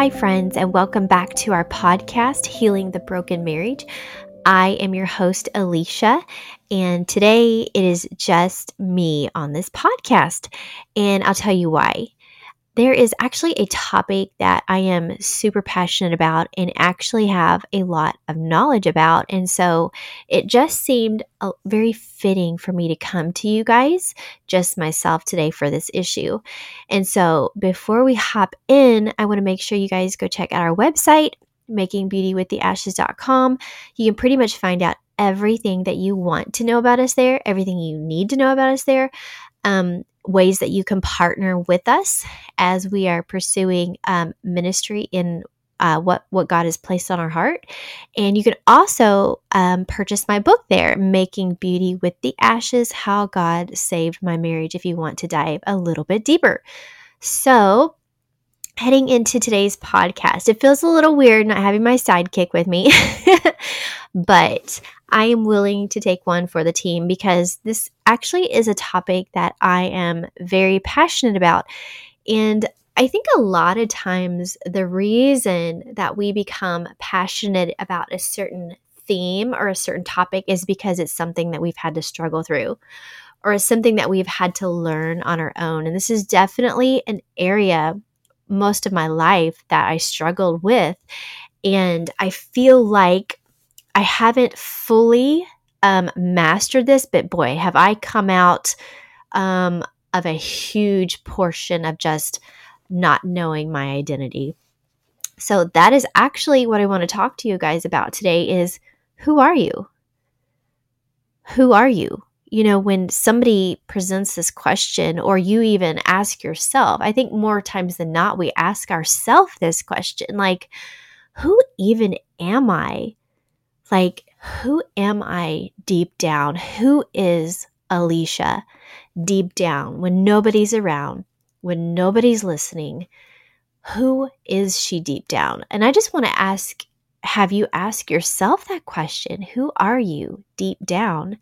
Hi, friends, and welcome back to our podcast, Healing the Broken Marriage. I am your host, Elisha, and today it is just me on this podcast. And I'll tell you why there is actually a topic that I am super passionate about and actually have a lot of knowledge about. And so it just seemed uh, very fitting for me to come to you guys, just myself today, for this issue. And so before we hop in, I want to make sure you guys go check out our website, makingbeautywiththeashes.com. You can pretty much find out everything that you want to know about us there, everything you need to know about us there. Um, ways that you can partner with us as we are pursuing um, ministry in uh, what what God has placed on our heart, and you can also um, purchase my book there, "Making Beauty with the Ashes: How God Saved My Marriage." If you want to dive a little bit deeper, so heading into today's podcast, it feels a little weird not having my sidekick with me, but I am willing to take one for the team because this actually is a topic that I am very passionate about. And I think a lot of times the reason that we become passionate about a certain theme or a certain topic is because it's something that we've had to struggle through or is something that we've had to learn on our own. And this is definitely an area most of my life that I struggled with. And I feel like I haven't fully um, mastered this, but boy, have I come out um, of a huge portion of just not knowing my identity. So that is actually what I want to talk to you guys about today is who are you? Who are you? You know, when somebody presents this question or you even ask yourself, I think more times than not we ask ourselves this question like who even am I? Like, who am I deep down? Who is Elisha deep down when nobody's around, when nobody's listening? Who is she deep down? And I just want to ask have you asked yourself that question? Who are you deep down?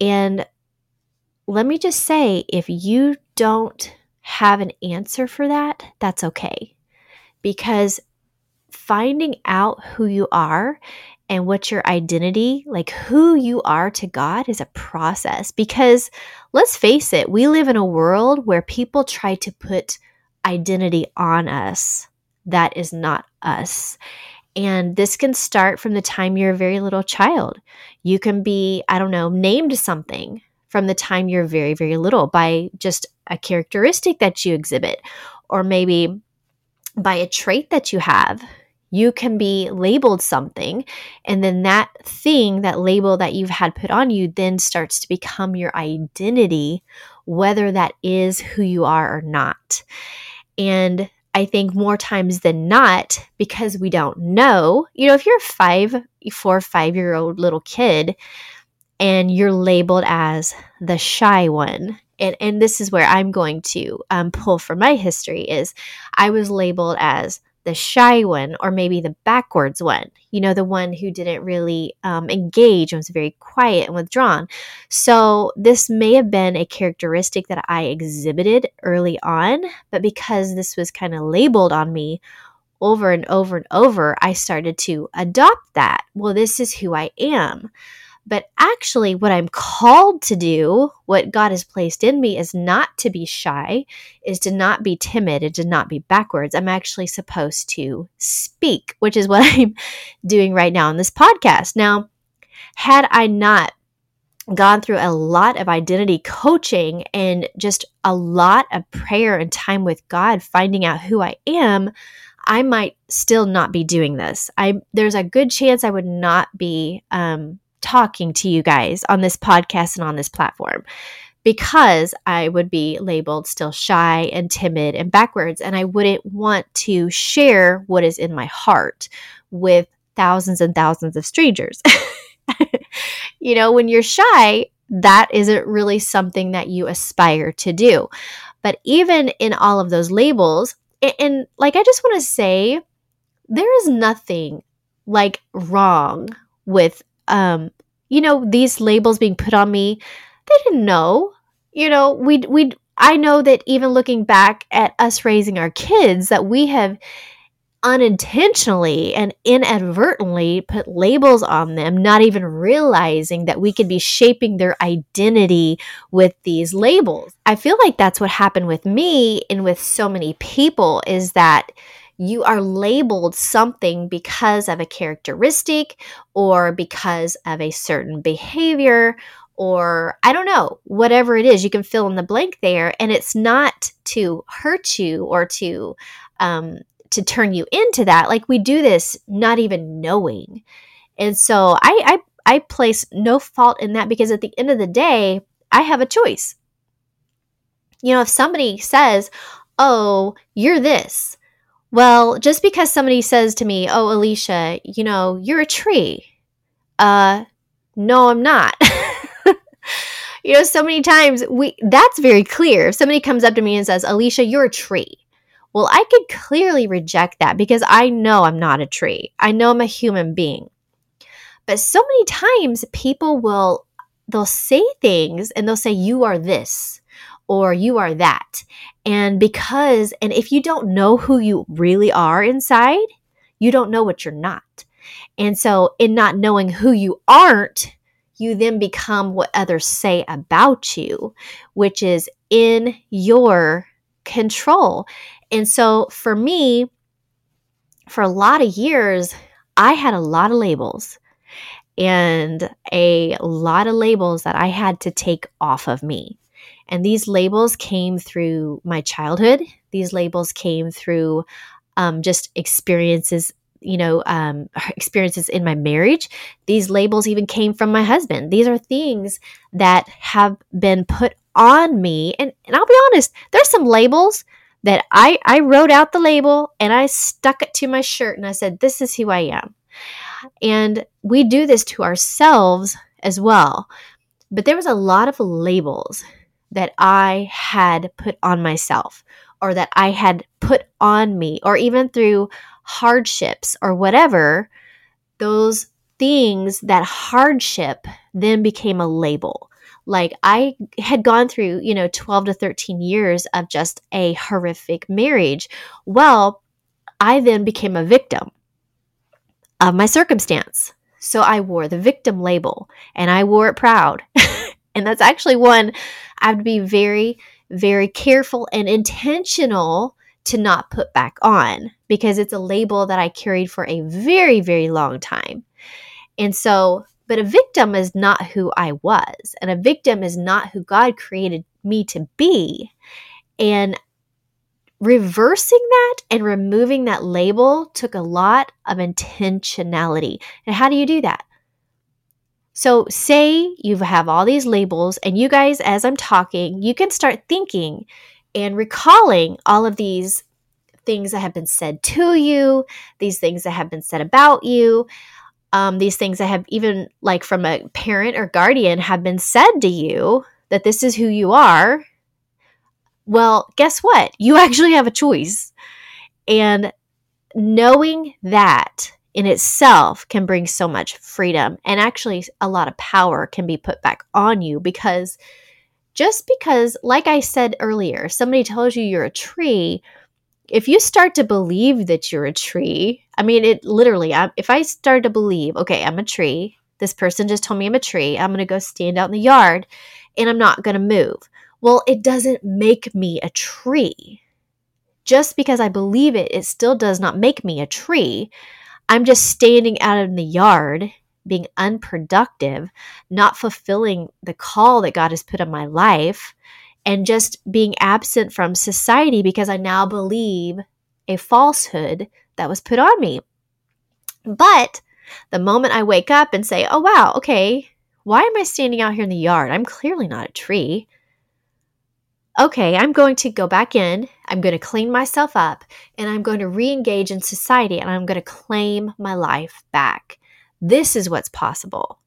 And let me just say if you don't have an answer for that, that's okay. Because finding out who you are and what your identity, like who you are to God, is a process. Because let's face it, we live in a world where people try to put identity on us that is not us. And this can start from the time you're a very little child. You can be, I don't know, named something from the time you're very, very little by just a characteristic that you exhibit, or maybe by a trait that you have you can be labeled something and then that thing that label that you've had put on you then starts to become your identity whether that is who you are or not. And i think more times than not because we don't know you know if you're a five four five year old little kid and you're labeled as the shy one and, and this is where i'm going to um, pull from my history is i was labeled as the shy one or maybe the backwards one. You know the one who didn't really um, engage and was very quiet and withdrawn. So this may have been a characteristic that i exhibited early on but because this was kind of labeled on me over and over and over i started to adopt that. Well this is who i am but actually, what I'm called to do, what God has placed in me, is not to be shy, is to not be timid, and to not be backwards. I'm actually supposed to speak, which is what I'm doing right now on this podcast. Now, had I not gone through a lot of identity coaching and just a lot of prayer and time with God, finding out who I am, I might still not be doing this. I there's a good chance I would not be um, talking to you guys on this podcast and on this platform because I would be labeled still shy and timid and backwards. And I wouldn't want to share what is in my heart with thousands and thousands of strangers. you know, when you're shy, that isn't really something that you aspire to do. But even in all of those labels, and, and like I just want to say, there is nothing like wrong with um, you know, these labels being put on me, they didn't know. You know, we we I know that even looking back at us raising our kids, that we have unintentionally and inadvertently put labels on them, not even realizing that we could be shaping their identity with these labels. I feel like that's what happened with me and with so many people is that you are labeled something because of a characteristic or because of a certain behavior or I don't know, whatever it is, you can fill in the blank there. And it's not to hurt you or to um, to turn you into that. Like we do this not even knowing. And so I, I I place no fault in that because at the end of the day, I have a choice. You know, if somebody says, "Oh, you're this," well, just because somebody says to me, "Oh, Elisha, you know, you're a tree," uh, no, I'm not. you know, so many times we that's very clear. If somebody comes up to me and says, Elisha, you're a tree. Well, I could clearly reject that because I know I'm not a tree. I know I'm a human being. But so many times people will they'll say things and they'll say you are this or you are that. And because and if you don't know who you really are inside, you don't know what you're not. And so in not knowing who you aren't, you then become what others say about you, which is in your control. And so for me, for a lot of years, I had a lot of labels and a lot of labels that I had to take off of me. And these labels came through my childhood. These labels came through um, just experiences you know um, experiences in my marriage. These labels even came from my husband. These are things that have been put on me. And, and i'll be honest there's some labels that I, I wrote out the label and i stuck it to my shirt and i said this is who i am. And we do this to ourselves as well. But there was a lot of labels that i had put on myself or that i had put on me or even through hardships or whatever, those things, that hardship then became a label. Like I had gone through, you know, 12 to 13 years of just a horrific marriage. Well, I then became a victim of my circumstance. So I wore the victim label and I wore it proud. and that's actually one I have to be very, very careful and intentional to not put back on because it's a label that I carried for a very, very long time. And so, but a victim is not who I was, and a victim is not who God created me to be. And reversing that and removing that label took a lot of intentionality. And how do you do that? So, say you have all these labels, and you guys, as I'm talking, you can start thinking and recalling all of these things that have been said to you, these things that have been said about you, um, these things that have even like from a parent or guardian have been said to you that this is who you are. Well, guess what? You actually have a choice. And knowing that in itself can bring so much freedom and actually a lot of power can be put back on you because just because, like I said earlier, somebody tells you you're a tree, if you start to believe that you're a tree, I mean, it literally, I, if I start to believe, okay, I'm a tree, this person just told me I'm a tree, I'm going to go stand out in the yard and I'm not going to move. Well, it doesn't make me a tree. Just because I believe it, it still does not make me a tree. I'm just standing out in the yard being unproductive, not fulfilling the call that God has put on my life, and just being absent from society because I now believe a falsehood that was put on me. But the moment I wake up and say, oh, wow, okay, why am I standing out here in the yard? I'm clearly not a tree. Okay, I'm going to go back in, I'm going to clean myself up, and I'm going to re engage in society and I'm going to claim my life back. This is what's possible.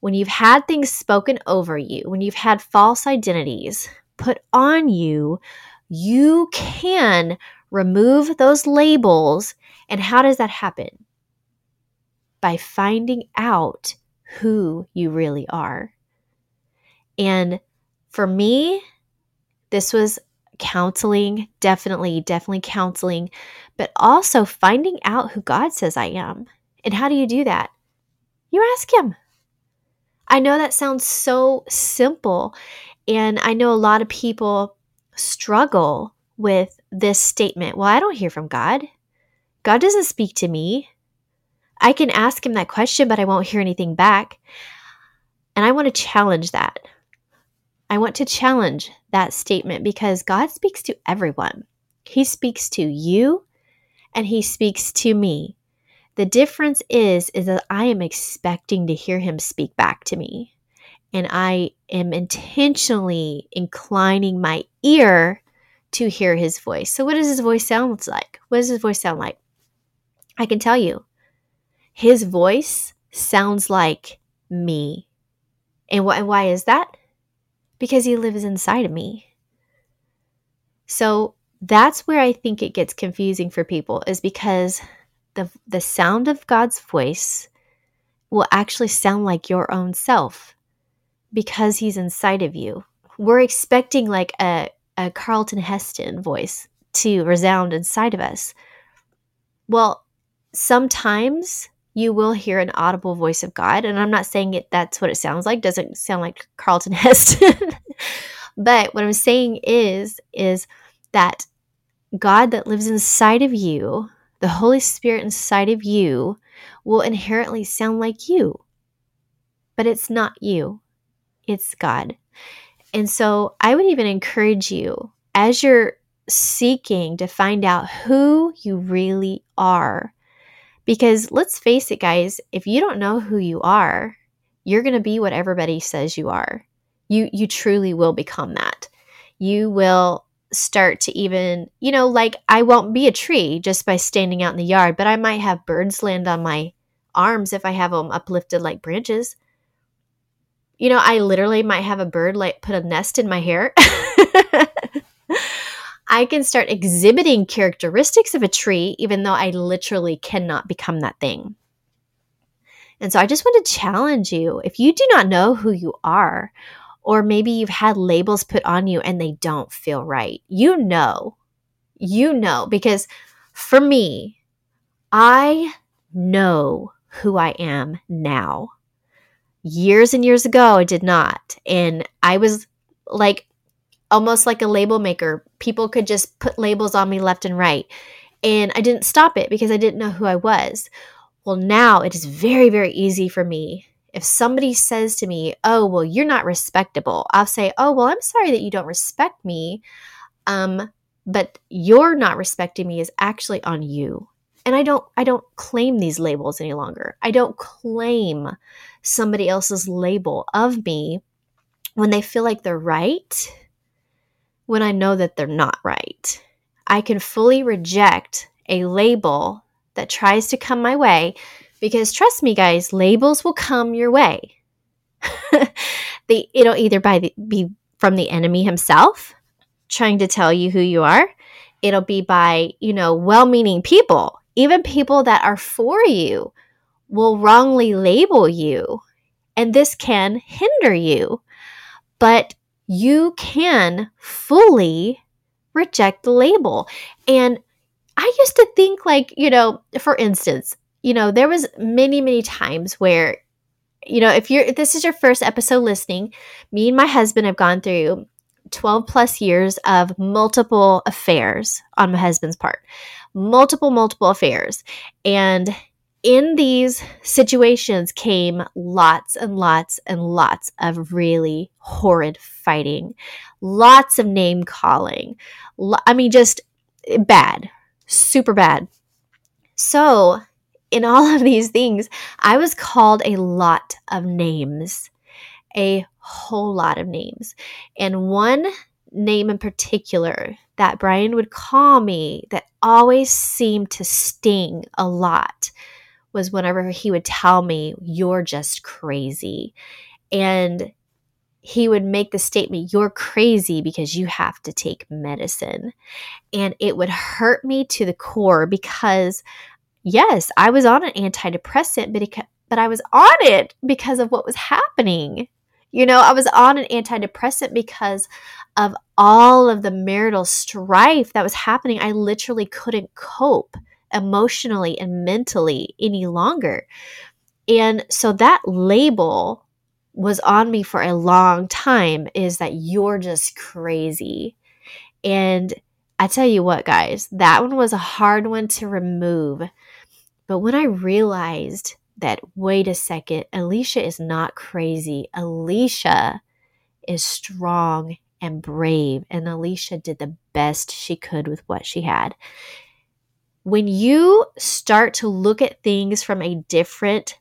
When you've had things spoken over you, when you've had false identities put on you, you can remove those labels. And how does that happen? By finding out who you really are. And for me, this was counseling, definitely, definitely counseling, but also finding out who God says I am. And how do you do that? You ask Him. I know that sounds so simple. And I know a lot of people struggle with this statement. Well, I don't hear from God. God doesn't speak to me. I can ask him that question, but I won't hear anything back. And I want to challenge that. I want to challenge that statement because God speaks to everyone. He speaks to you and he speaks to me. The difference is is that I am expecting to hear him speak back to me. And I am intentionally inclining my ear to hear his voice. So what does his voice sound like? What does his voice sound like? I can tell you. His voice sounds like me. And, wh- and why is that? Because he lives inside of me. So that's where I think it gets confusing for people is because the the sound of God's voice will actually sound like your own self because he's inside of you. We're expecting like a, a Charlton Heston voice to resound inside of us. Well, sometimes you will hear an audible voice of God, and I'm not saying it that's what it sounds like, doesn't sound like Charlton Heston. but what I'm saying is is that God that lives inside of you the Holy Spirit inside of you will inherently sound like you. But it's not you, it's God. And so I would even encourage you as you're seeking to find out who you really are. Because let's face it, guys, if you don't know who you are, you're going to be what everybody says you are. You, you truly will become that. You will start to even, you know, like I won't be a tree just by standing out in the yard, but I might have birds land on my arms if I have them uplifted like branches. You know, I literally might have a bird like put a nest in my hair. I can start exhibiting characteristics of a tree, even though I literally cannot become that thing. And so I just want to challenge you if you do not know who you are, or maybe you've had labels put on you and they don't feel right. You know, you know, because for me, I know who I am now. Years and years ago, I did not. And I was like almost like a label maker. People could just put labels on me left and right. And I didn't stop it because I didn't know who I was. Well, now it is very, very easy for me if somebody says to me, "Oh, well, you're not respectable," I'll say, "Oh, well, I'm sorry that you don't respect me, um, but you're not respecting me is actually on you." And I don't, I don't claim these labels any longer. I don't claim somebody else's label of me when they feel like they're right, when I know that they're not right. I can fully reject a label that tries to come my way because trust me, guys, labels will come your way. they, it'll either by the, be from the enemy himself trying to tell you who you are. It'll be by, you know, well meaning people, even people that are for you will wrongly label you. And this can hinder you. But you can fully reject the label. And I used to think, like, you know, for instance, you know, there was many, many times where, you know, if you're if this is your first episode listening, me and my husband have gone through 12 plus years of multiple affairs on my husband's part. Multiple, multiple affairs. And in these situations came lots and lots and lots of really horrid fighting, lots of name calling. I mean, just bad, super bad. So in all of these things, I was called a lot of names, a whole lot of names. And one name in particular that Brian would call me that always seemed to sting a lot was whenever he would tell me, You're just crazy. And he would make the statement, You're crazy because you have to take medicine. And it would hurt me to the core because yes, I was on an antidepressant, but it, but I was on it because of what was happening. You know, I was on an antidepressant because of all of the marital strife that was happening. I literally couldn't cope emotionally and mentally any longer. And so that label was on me for a long time is that you're just crazy. And I tell you what, guys, that one was a hard one to remove. But when I realized that, wait a second, Elisha is not crazy, Elisha is strong and brave, and Elisha did the best she could with what she had. When you start to look at things from a different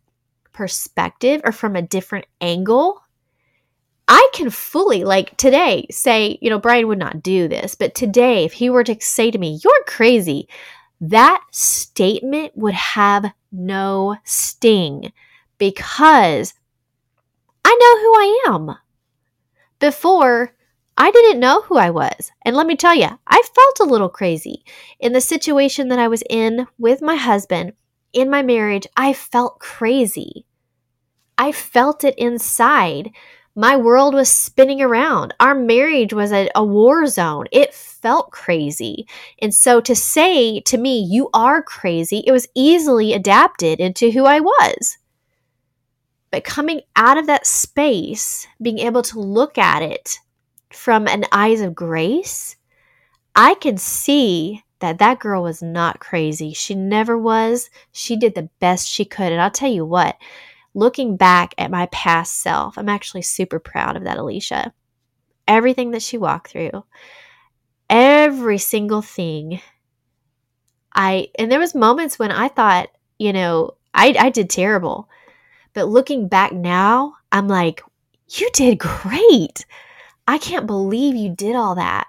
perspective or from a different angle, I can fully, like today, say, you know, Brian would not do this, but today, if he were to say to me, You're crazy, that statement would have no sting because I know who I am. Before, I didn't know who I was. And let me tell you, I felt a little crazy. In the situation that I was in with my husband, in my marriage, I felt crazy. I felt it inside. My world was spinning around. Our marriage was a, a, war zone. It felt crazy. And so to say to me, you are crazy, it was easily adapted into who I was. But coming out of that space, being able to look at it from an eyes of grace, I can see that that girl was not crazy. She never was. She did the best she could. And I'll tell you what, looking back at my past self, I'm actually super proud of that Elisha. Everything that she walked through, every single thing. I and there was moments when I thought, you know, I I did terrible. But looking back now, I'm like, you did great. I can't believe you did all that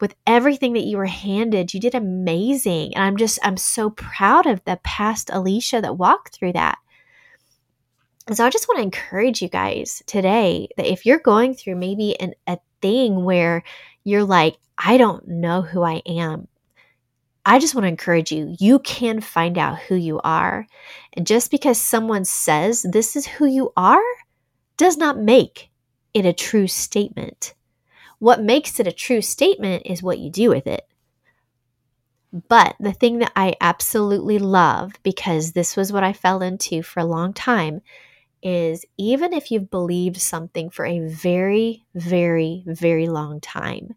with everything that you were handed. You did amazing. And I'm just, I'm so proud of the past Elisha that walked through that. So I just want to encourage you guys today that if you're going through maybe an, a thing where you're like, I don't know who I am, I just want to encourage you. You can find out who you are. And just because someone says this is who you are does not make it a true statement. What makes it a true statement is what you do with it. But the thing that I absolutely love, because this was what I fell into for a long time, is even if you've believed something for a very, very, very long time,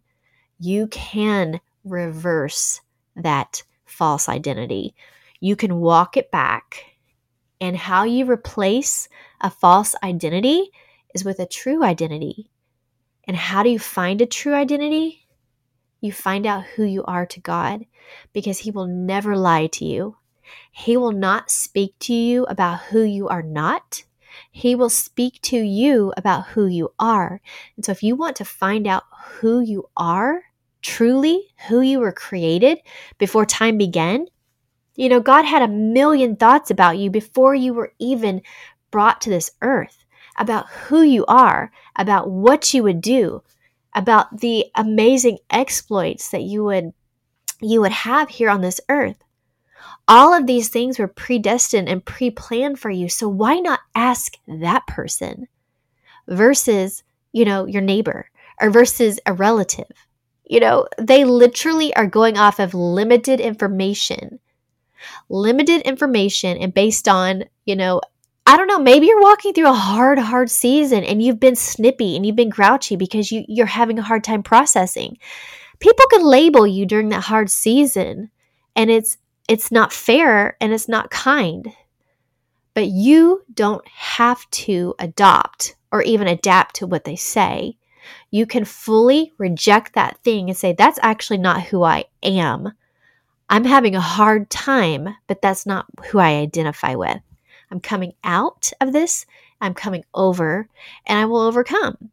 you can reverse that false identity. You can walk it back. And how you replace a false identity is with a true identity. And how do you find a true identity? You find out who you are to God because He will never lie to you. He will not speak to you about who you are not he will speak to you about who you are. And so, if you want to find out who you are, truly who you were created before time began, you know, God had a million thoughts about you before you were even brought to this earth, about who you are, about what you would do, about the amazing exploits that you would you would have here on this earth. All of these things were predestined and pre planned for you. So why not ask that person versus, you know, your neighbor or versus a relative? You know, they literally are going off of limited information. Limited information and based on, you know, I don't know, maybe you're walking through a hard, hard season and you've been snippy and you've been grouchy because you, you're having a hard time processing. People can label you during that hard season and it's it's not fair and it's not kind. But you don't have to adopt or even adapt to what they say. You can fully reject that thing and say, that's actually not who I am. I'm having a hard time, but that's not who I identify with. I'm coming out of this, I'm coming over, and I will overcome.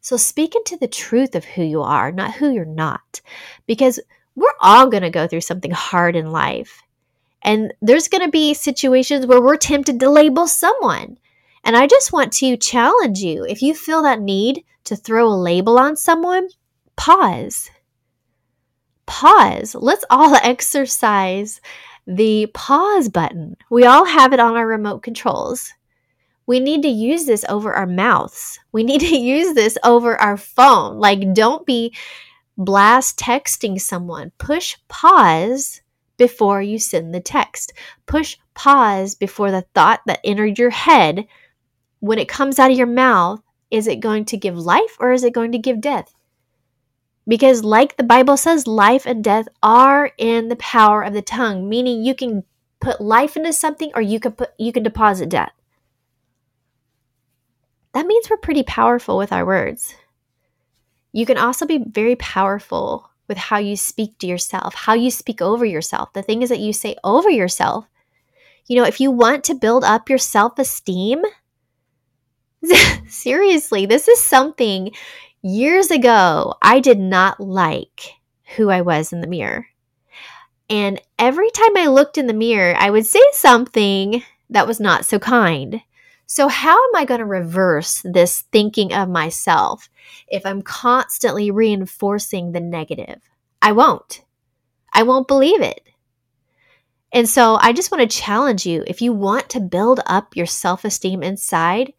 So speak into the truth of who you are, not who you're not. Because we're all going to go through something hard in life. And there's going to be situations where we're tempted to label someone. And I just want to challenge you if you feel that need to throw a label on someone, pause. Pause. Let's all exercise the pause button. We all have it on our remote controls. We need to use this over our mouths. We need to use this over our phone. Like, don't be blast texting someone. Push pause before you send the text. Push pause before the thought that entered your head, when it comes out of your mouth, is it going to give life or is it going to give death? Because, like the Bible says, life and death are in the power of the tongue, meaning you can put life into something or you can put you can deposit death. That means we're pretty powerful with our words. You can also be very powerful with how you speak to yourself, how you speak over yourself, the things that you say over yourself. You know, if you want to build up your self esteem, seriously, this is something years ago I did not like who I was in the mirror. And every time I looked in the mirror, I would say something that was not so kind. So, how am I going to reverse this thinking of myself if I'm constantly reinforcing the negative? I won't. I won't believe it. And so, I just want to challenge you if you want to build up your self esteem inside,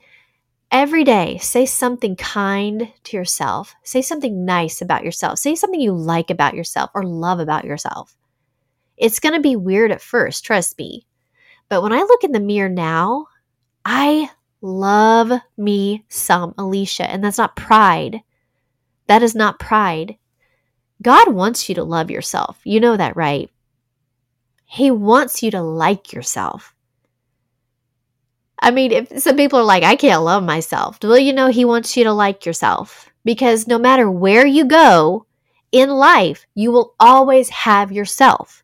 every day say something kind to yourself. Say something nice about yourself. Say something you like about yourself or love about yourself. It's going to be weird at first, trust me. But when I look in the mirror now, I love me some Elisha, and that's not pride. That is not pride. God wants you to love yourself. You know that, right? He wants you to like yourself. I mean, if some people are like, I can't love myself, well, you know, He wants you to like yourself because no matter where you go in life, you will always have yourself.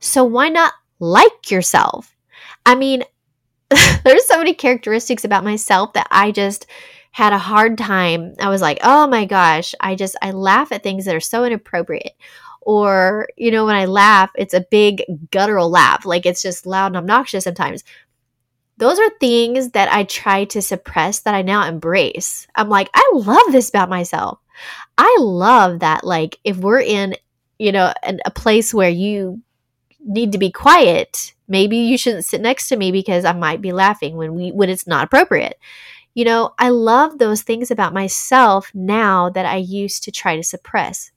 So why not like yourself? I mean, there's so many characteristics about myself that I just had a hard time. I was like, oh my gosh, I just, I laugh at things that are so inappropriate. Or, you know, when I laugh, it's a big guttural laugh. Like it's just loud and obnoxious sometimes. Those are things that I try to suppress that I now embrace. I'm like, I love this about myself. I love that, like, if we're in, you know, an, a place where you need to be quiet, maybe you shouldn't sit next to me because I might be laughing when we when it's not appropriate. You know, I love those things about myself now that I used to try to suppress.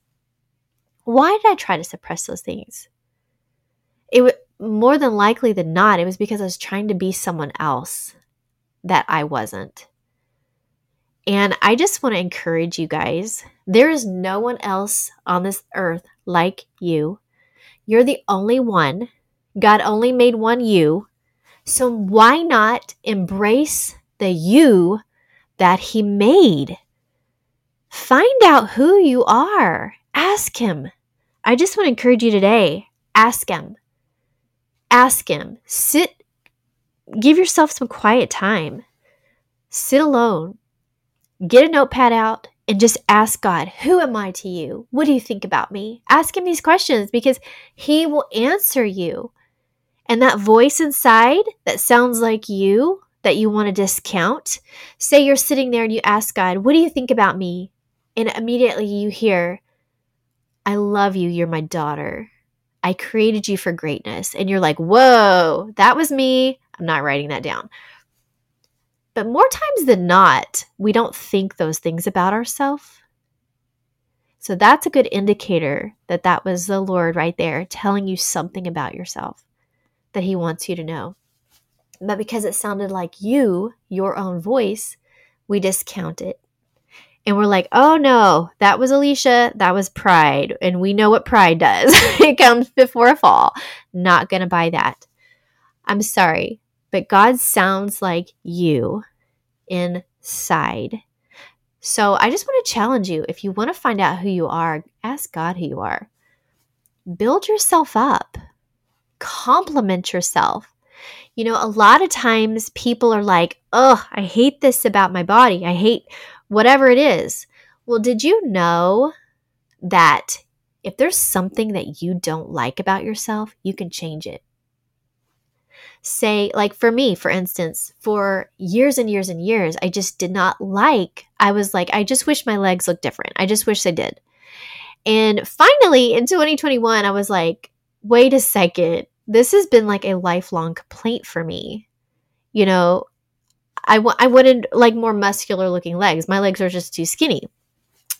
Why did I try to suppress those things? It more than likely than not, it was because I was trying to be someone else that I wasn't. And I just want to encourage you guys there is no one else on this earth like you. You're the only one. God only made one you. So why not embrace the you that He made? Find out who you are. Ask Him. I just want to encourage you today ask Him. Ask Him. Sit, give yourself some quiet time. Sit alone. Get a notepad out and just ask God, Who am I to you? What do you think about me? Ask Him these questions because He will answer you. And that voice inside that sounds like you, that you want to discount, say you're sitting there and you ask God, What do you think about me? And immediately you hear, I love you. You're my daughter. I created you for greatness. And you're like, Whoa, that was me. I'm not writing that down. But more times than not, we don't think those things about ourselves. So that's a good indicator that that was the Lord right there telling you something about yourself that He wants you to know. But because it sounded like you, your own voice, we discount it. And we're like, oh no, that was Elisha, that was pride. And we know what pride does it comes before a fall. Not going to buy that. I'm sorry but God sounds like you inside. So I just want to challenge you if you want to find out who you are, ask God who you are. Build yourself up, compliment yourself. You know, a lot of times people are like, oh, I hate this about my body. I hate whatever it is. Well, did you know that if there's something that you don't like about yourself, you can change it? say, like for me, for instance, for years and years and years, I just did not like, I was like, I just wish my legs looked different. I just wish they did. And finally in 2021, I was like, wait a second. This has been like a lifelong complaint for me. You know, I, w- I wanted like more muscular looking legs. My legs are just too skinny.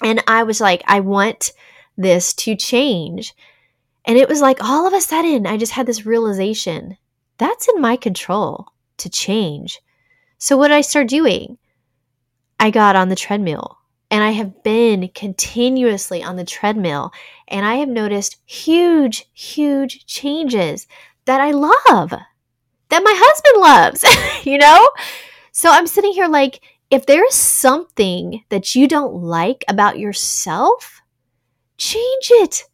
And I was like, I want this to change. And it was like all of a sudden, I just had this realization that's in my control to change. So, what did I start doing? I got on the treadmill and I have been continuously on the treadmill and I have noticed huge, huge changes that I love, that my husband loves, you know? So I'm sitting here like, if there's something that you don't like about yourself, change it.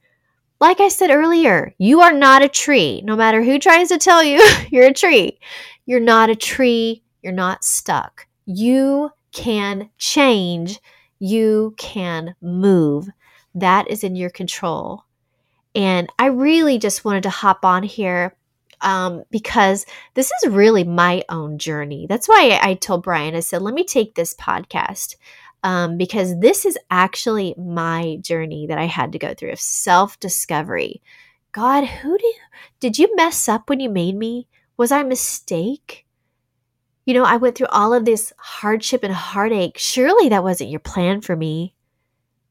Like I said earlier, you are not a tree. No matter who tries to tell you you're a tree, you're not a tree. You're not stuck. You can change. You can move. That is in your control. And I really just wanted to hop on here um, because this is really my own journey. That's why I told Brian, I said, let me take this podcast um, because this is actually my journey that I had to go through of self discovery. God, who did, did you mess up when you made me? Was I a mistake? You know, I went through all of this hardship and heartache. Surely that wasn't your plan for me.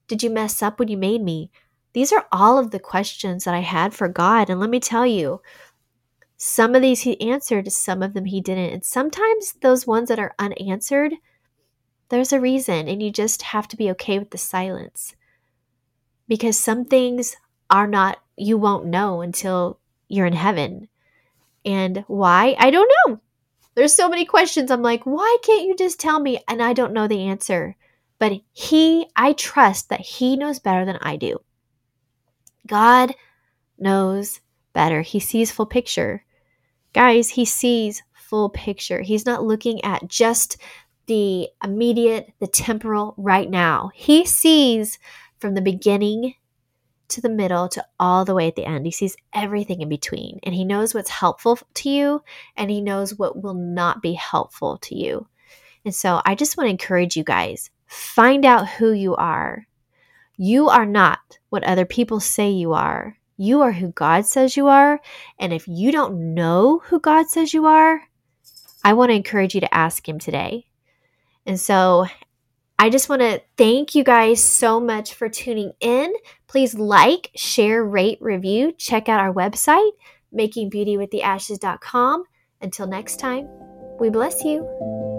Did you mess up when you made me? These are all of the questions that I had for God. And let me tell you, some of these he answered, some of them he didn't. And sometimes those ones that are unanswered, there's a reason. And you just have to be okay with the silence. Because some things are not, you won't know until you're in heaven. And why? I don't know. There's so many questions. I'm like, why can't you just tell me? And I don't know the answer. But He, I trust that He knows better than I do. God knows better. He sees full picture. Guys, He sees full picture. He's not looking at just the immediate, the temporal right now. He sees from the beginning to the middle to all the way at the end. He sees everything in between and he knows what's helpful to you and he knows what will not be helpful to you. And so I just want to encourage you guys find out who you are. You are not what other people say you are. You are who God says you are. And if you don't know who God says you are, I want to encourage you to ask Him today. And so I just want to thank you guys so much for tuning in. Please like, share, rate, review. Check out our website, makingbeautywiththeashes.com. Until next time, we bless you.